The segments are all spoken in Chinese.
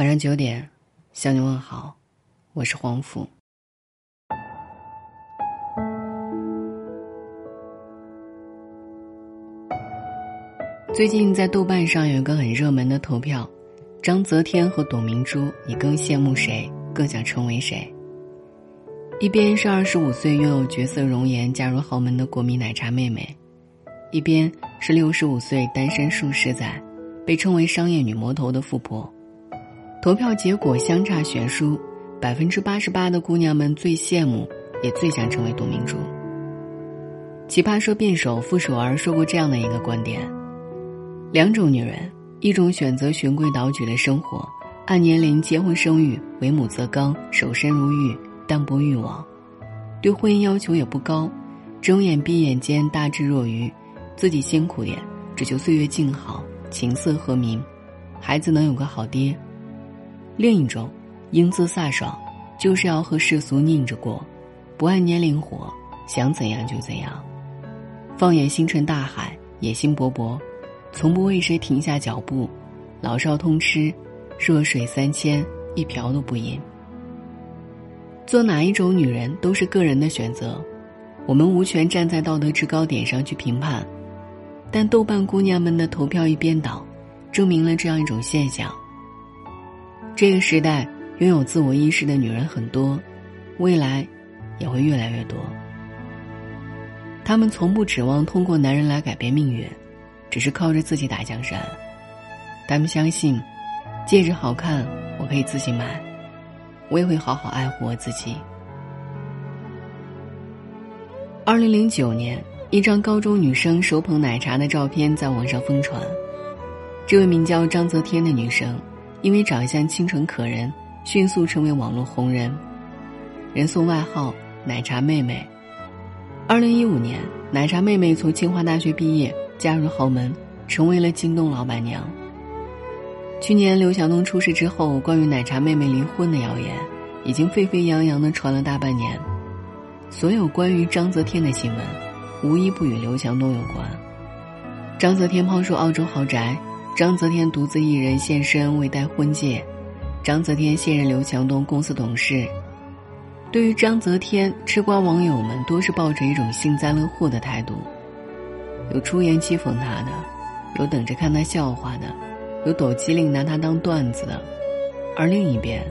晚上九点，向你问好，我是黄甫。最近在豆瓣上有一个很热门的投票：张泽天和董明珠，你更羡慕谁？更想成为谁？一边是二十五岁拥有绝色容颜嫁入豪门的国民奶茶妹妹，一边是六十五岁单身数十载，被称为商业女魔头的富婆。投票结果相差悬殊，百分之八十八的姑娘们最羡慕，也最想成为董明珠。奇葩说辩手傅首尔说过这样的一个观点。两种女人，一种选择循规蹈矩的生活，按年龄结婚生育，为母则刚，守身如玉，淡泊欲望，对婚姻要求也不高，睁眼闭眼间大智若愚，自己辛苦点，只求岁月静好，琴瑟和鸣，孩子能有个好爹。另一种，英姿飒爽，就是要和世俗拧着过，不按年龄活，想怎样就怎样，放眼星辰大海，野心勃勃。从不为谁停下脚步，老少通吃，弱水三千，一瓢都不饮。做哪一种女人都是个人的选择，我们无权站在道德制高点上去评判。但豆瓣姑娘们的投票一边倒，证明了这样一种现象：这个时代拥有自我意识的女人很多，未来也会越来越多。她们从不指望通过男人来改变命运。只是靠着自己打江山，他们相信，戒指好看，我可以自己买，我也会好好爱护我自己。二零零九年，一张高中女生手捧奶茶的照片在网上疯传，这位名叫张泽天的女生，因为长相清纯可人，迅速成为网络红人，人送外号“奶茶妹妹”。二零一五年，奶茶妹妹从清华大学毕业。嫁入豪门，成为了京东老板娘。去年刘强东出事之后，关于奶茶妹妹离婚的谣言已经沸沸扬扬的传了大半年。所有关于张泽天的新闻，无一不与刘强东有关。张泽天抛售澳洲豪宅，张泽天独自一人现身未戴婚戒，张泽天现任刘强东公司董事。对于张泽天，吃瓜网友们多是抱着一种幸灾乐祸的态度。有出言讥讽他的，有等着看他笑话的，有抖机灵拿他当段子的，而另一边，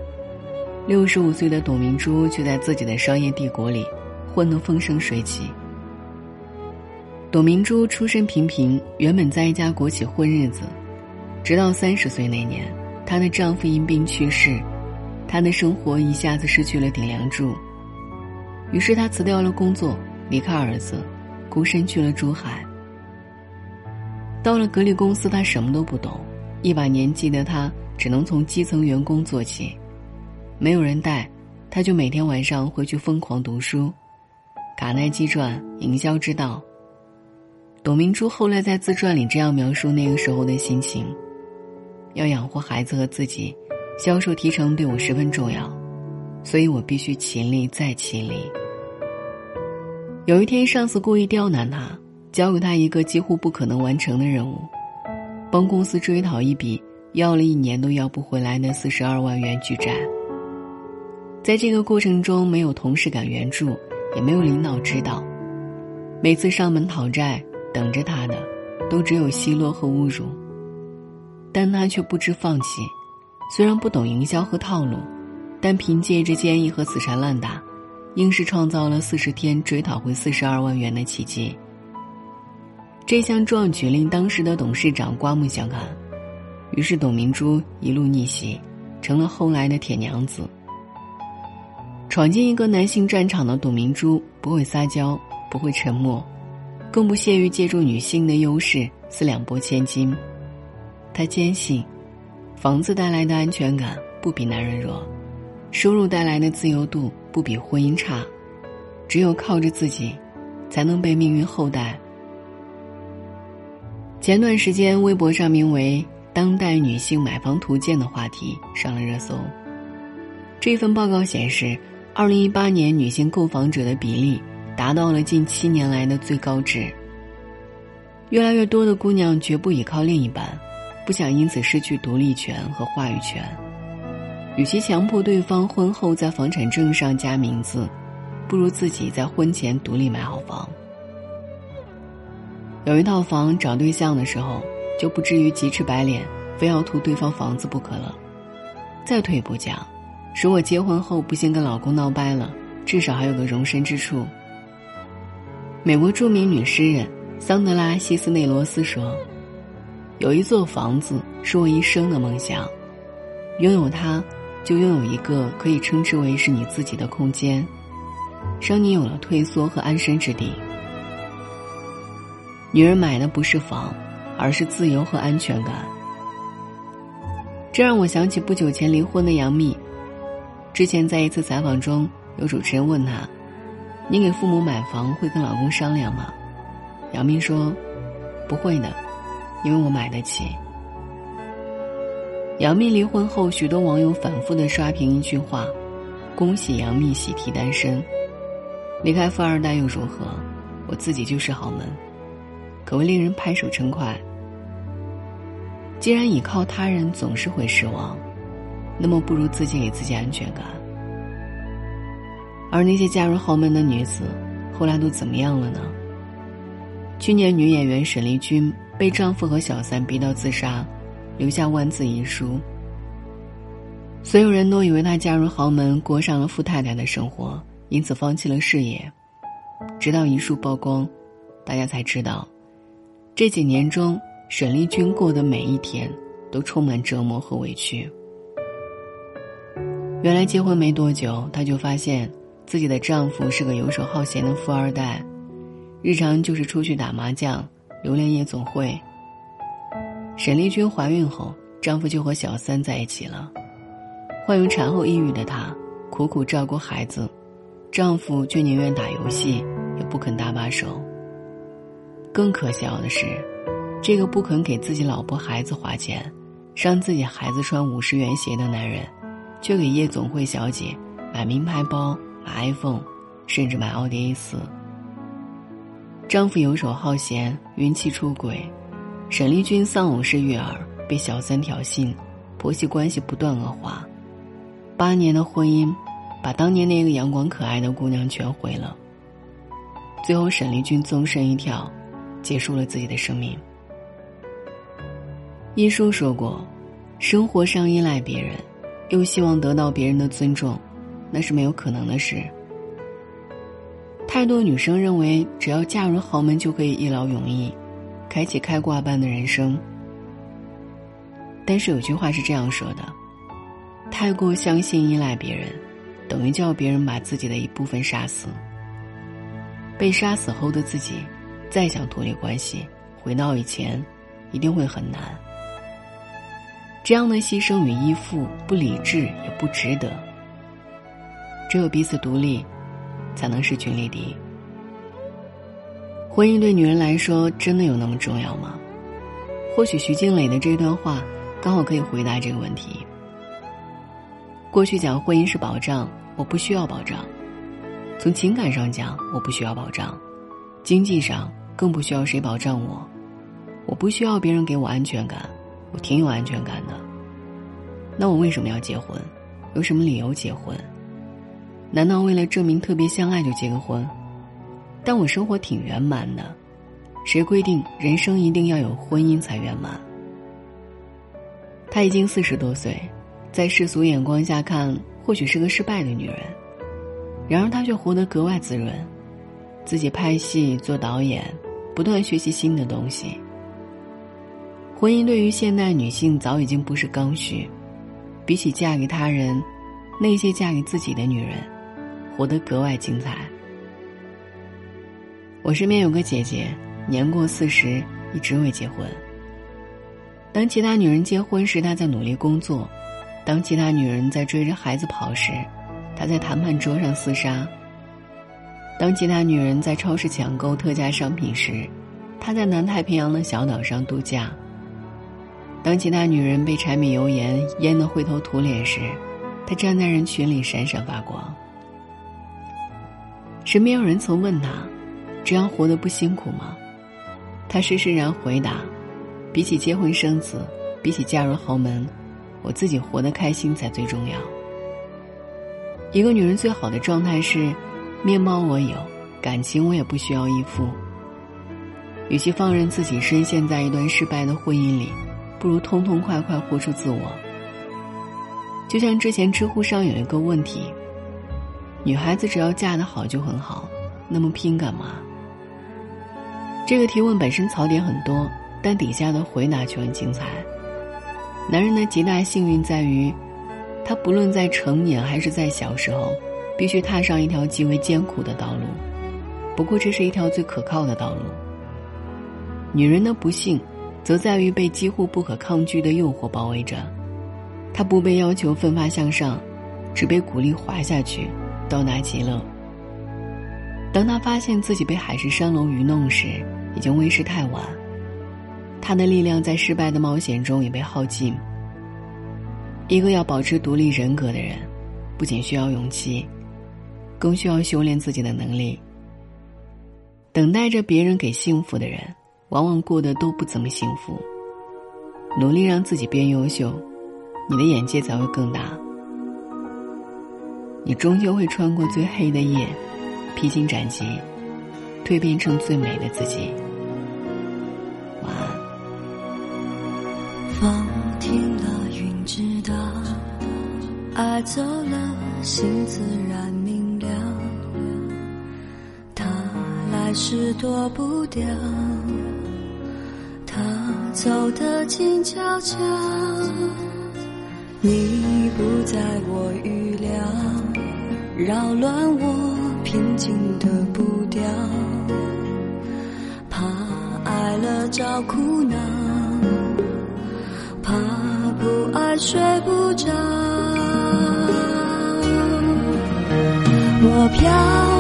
六十五岁的董明珠却在自己的商业帝国里混得风生水起。董明珠出身平平，原本在一家国企混日子，直到三十岁那年，她的丈夫因病去世，她的生活一下子失去了顶梁柱，于是她辞掉了工作，离开儿子，孤身去了珠海。到了格力公司，他什么都不懂，一把年纪的他只能从基层员工做起，没有人带，他就每天晚上回去疯狂读书，卡耐基传、营销之道。董明珠后来在自传里这样描述那个时候的心情：要养活孩子和自己，销售提成对我十分重要，所以我必须勤力再勤力。有一天，上司故意刁难他。交给他一个几乎不可能完成的任务，帮公司追讨一笔要了一年都要不回来的四十二万元巨债。在这个过程中，没有同事敢援助，也没有领导指导。每次上门讨债，等着他的，都只有奚落和侮辱。但他却不知放弃，虽然不懂营销和套路，但凭借着坚毅和死缠烂打，硬是创造了四十天追讨回四十二万元的奇迹。这项壮举令当时的董事长刮目相看，于是董明珠一路逆袭，成了后来的铁娘子。闯进一个男性战场的董明珠不会撒娇，不会沉默，更不屑于借助女性的优势四两拨千斤。她坚信，房子带来的安全感不比男人弱，收入带来的自由度不比婚姻差，只有靠着自己，才能被命运厚待。前段时间，微博上名为“当代女性买房图鉴”的话题上了热搜。这份报告显示，二零一八年女性购房者的比例达到了近七年来的最高值。越来越多的姑娘绝不依靠另一半，不想因此失去独立权和话语权，与其强迫对方婚后在房产证上加名字，不如自己在婚前独立买好房。有一套房，找对象的时候就不至于急赤白脸，非要图对方房子不可了。再退一步讲，如果结婚后不幸跟老公闹掰了，至少还有个容身之处。美国著名女诗人桑德拉·西斯内罗斯说：“有一座房子是我一生的梦想，拥有它，就拥有一个可以称之为是你自己的空间，让你有了退缩和安身之地。”女人买的不是房，而是自由和安全感。这让我想起不久前离婚的杨幂。之前在一次采访中，有主持人问她：“你给父母买房会跟老公商量吗？”杨幂说：“不会的，因为我买得起。”杨幂离婚后，许多网友反复的刷屏一句话：“恭喜杨幂喜提单身，离开富二代又如何？我自己就是豪门。”可谓令人拍手称快。既然倚靠他人总是会失望，那么不如自己给自己安全感。而那些嫁入豪门的女子，后来都怎么样了呢？去年女演员沈丽君被丈夫和小三逼到自杀，留下万字遗书。所有人都以为她嫁入豪门，过上了富太太的生活，因此放弃了事业。直到遗书曝光，大家才知道。这几年中，沈丽君过的每一天都充满折磨和委屈。原来结婚没多久，她就发现自己的丈夫是个游手好闲的富二代，日常就是出去打麻将、流连夜总会。沈丽君怀孕后，丈夫就和小三在一起了。患有产后抑郁的她，苦苦照顾孩子，丈夫却宁愿打游戏，也不肯搭把手。更可笑的是，这个不肯给自己老婆孩子花钱，让自己孩子穿五十元鞋的男人，却给夜总会小姐买名牌包、买 iPhone，甚至买奥迪 A 四。丈夫游手好闲，孕期出轨，沈丽君丧偶式育儿，被小三挑衅，婆媳关系不断恶化。八年的婚姻，把当年那个阳光可爱的姑娘全毁了。最后，沈丽君纵身一跳。结束了自己的生命。一书说过：“生活上依赖别人，又希望得到别人的尊重，那是没有可能的事。”太多女生认为，只要嫁入豪门就可以一劳永逸，开启开挂般的人生。但是有句话是这样说的：“太过相信依赖别人，等于叫别人把自己的一部分杀死。被杀死后的自己。”再想脱离关系，回到以前，一定会很难。这样的牺牲与依附，不理智也不值得。只有彼此独立，才能势均力敌。婚姻对女人来说，真的有那么重要吗？或许徐静蕾的这段话，刚好可以回答这个问题。过去讲婚姻是保障，我不需要保障；从情感上讲，我不需要保障；经济上。更不需要谁保障我，我不需要别人给我安全感，我挺有安全感的。那我为什么要结婚？有什么理由结婚？难道为了证明特别相爱就结个婚？但我生活挺圆满的，谁规定人生一定要有婚姻才圆满？她已经四十多岁，在世俗眼光下看，或许是个失败的女人，然而她却活得格外滋润，自己拍戏做导演。不断学习新的东西。婚姻对于现代女性早已经不是刚需，比起嫁给他人，那些嫁给自己的女人，活得格外精彩。我身边有个姐姐，年过四十，一直未结婚。当其他女人结婚时，她在努力工作；当其他女人在追着孩子跑时，她在谈判桌上厮杀。当其他女人在超市抢购特价商品时，他在南太平洋的小岛上度假。当其他女人被柴米油盐淹得灰头土脸时，他站在人群里闪闪发光。身边有人曾问他：“这样活得不辛苦吗？”他施施然回答：“比起结婚生子，比起嫁入豪门，我自己活得开心才最重要。一个女人最好的状态是，面貌我有，感情我也不需要依附。与其放任自己深陷在一段失败的婚姻里，不如痛痛快快活出自我。就像之前知乎上有一个问题：女孩子只要嫁得好就很好，那么拼干嘛？这个提问本身槽点很多，但底下的回答却很精彩。男人的极大幸运在于，他不论在成年还是在小时候，必须踏上一条极为艰苦的道路。不过，这是一条最可靠的道路。女人的不幸，则在于被几乎不可抗拒的诱惑包围着。她不被要求奋发向上，只被鼓励滑下去，到达极乐。当他发现自己被海市蜃楼愚弄时，已经为时太晚。他的力量在失败的冒险中也被耗尽。一个要保持独立人格的人，不仅需要勇气，更需要修炼自己的能力。等待着别人给幸福的人，往往过得都不怎么幸福。努力让自己变优秀，你的眼界才会更大。你终究会穿过最黑的夜，披荆斩棘，蜕变成最美的自己。晚安风停了，云知道，爱走了，心自然明了。他来时躲不掉，他走得静悄悄。你不在我预料，扰乱我平静的步调。怕爱了找苦恼。怕不爱睡不着，我飘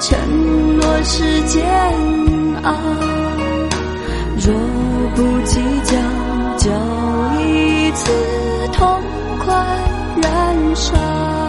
承诺是煎。熬，若不计较，就一次痛快燃烧。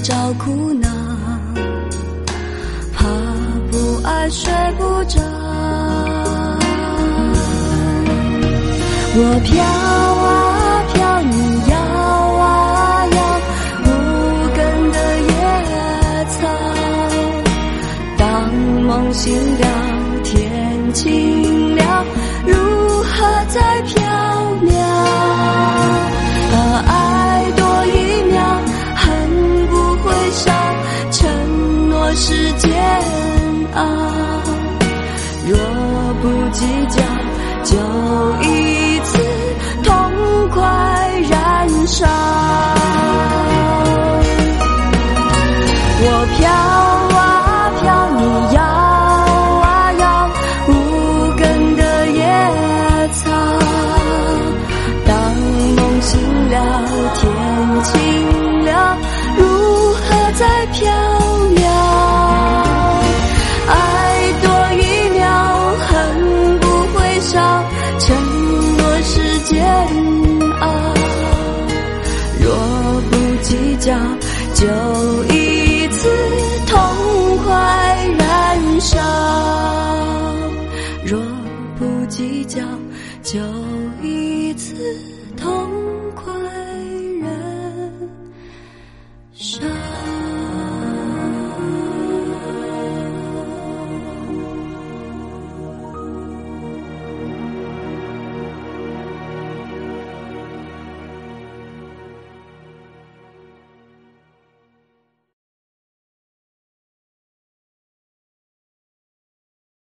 找苦恼，怕不爱睡不着。我飘啊飘，你摇啊摇，无根的野草。当梦醒了，天晴计较，就一。计较就一次痛快。